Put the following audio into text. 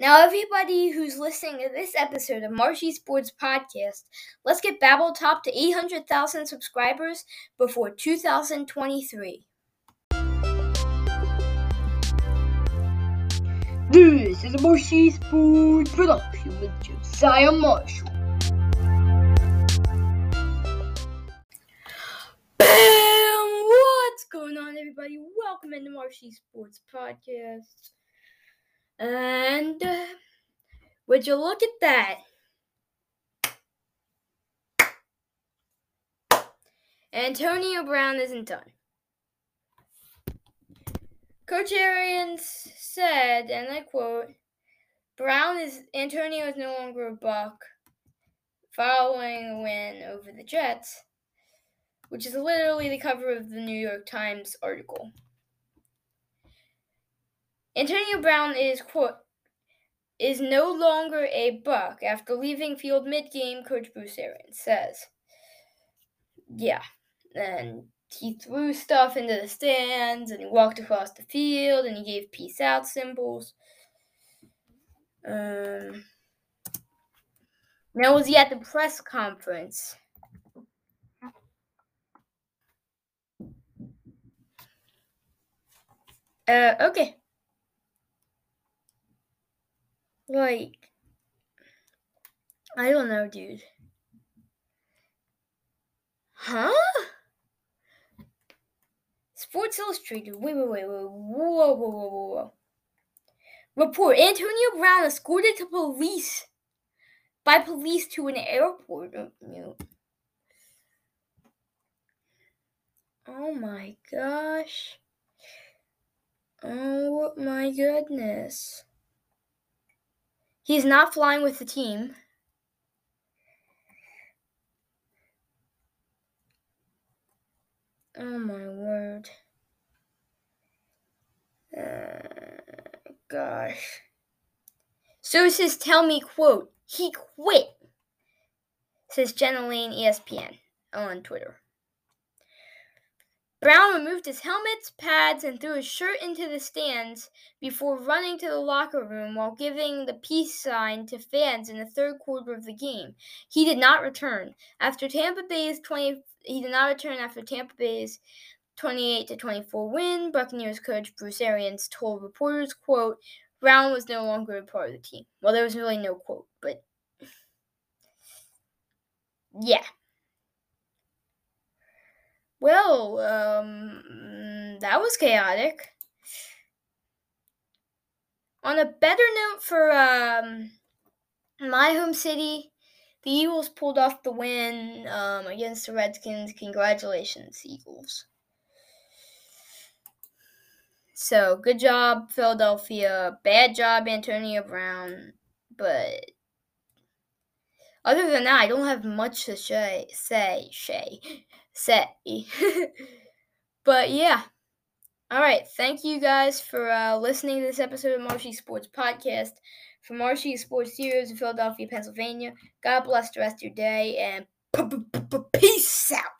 Now, everybody who's listening to this episode of Marshy Sports Podcast, let's get Babble Top to 800,000 subscribers before 2023. This is a Marshy Sports production with Josiah Marshall. Bam! What's going on, everybody? Welcome into Marshy Sports Podcast. And uh, would you look at that? Antonio Brown isn't done. Coach Arians said, and I quote, Brown is Antonio is no longer a buck following a win over the Jets, which is literally the cover of the New York Times article. Antonio Brown is quote is no longer a buck after leaving field mid-game. Coach Bruce Arians says, "Yeah," and he threw stuff into the stands and he walked across the field and he gave peace out symbols. Um, now was he at the press conference? Uh, okay. Like, I don't know, dude. Huh? Sports Illustrated. Wait, wait, wait, wait. Whoa, whoa, whoa, whoa, whoa. Report Antonio Brown escorted to police by police to an airport. Oh, oh my gosh. Oh my goodness. He's not flying with the team. Oh my word. Uh, gosh. Sources tell me, quote, he quit, says Jenna Laine ESPN on Twitter. Brown removed his helmets, pads, and threw his shirt into the stands before running to the locker room while giving the peace sign to fans in the third quarter of the game. He did not return after Tampa Bay's 20 he did not return after Tampa Bay's 28 to 24 win. Buccaneers coach Bruce Arians told reporters, quote, Brown was no longer a part of the team. Well, there was really no quote, but yeah. Well, um, that was chaotic. On a better note for um, my home city, the Eagles pulled off the win um, against the Redskins. Congratulations, Eagles. So, good job, Philadelphia. Bad job, Antonio Brown. But other than that, I don't have much to say. Say, say say. but yeah. All right. Thank you guys for uh, listening to this episode of Marshy Sports Podcast. From Marshy Sports Studios in Philadelphia, Pennsylvania. God bless the rest of your day and peace out.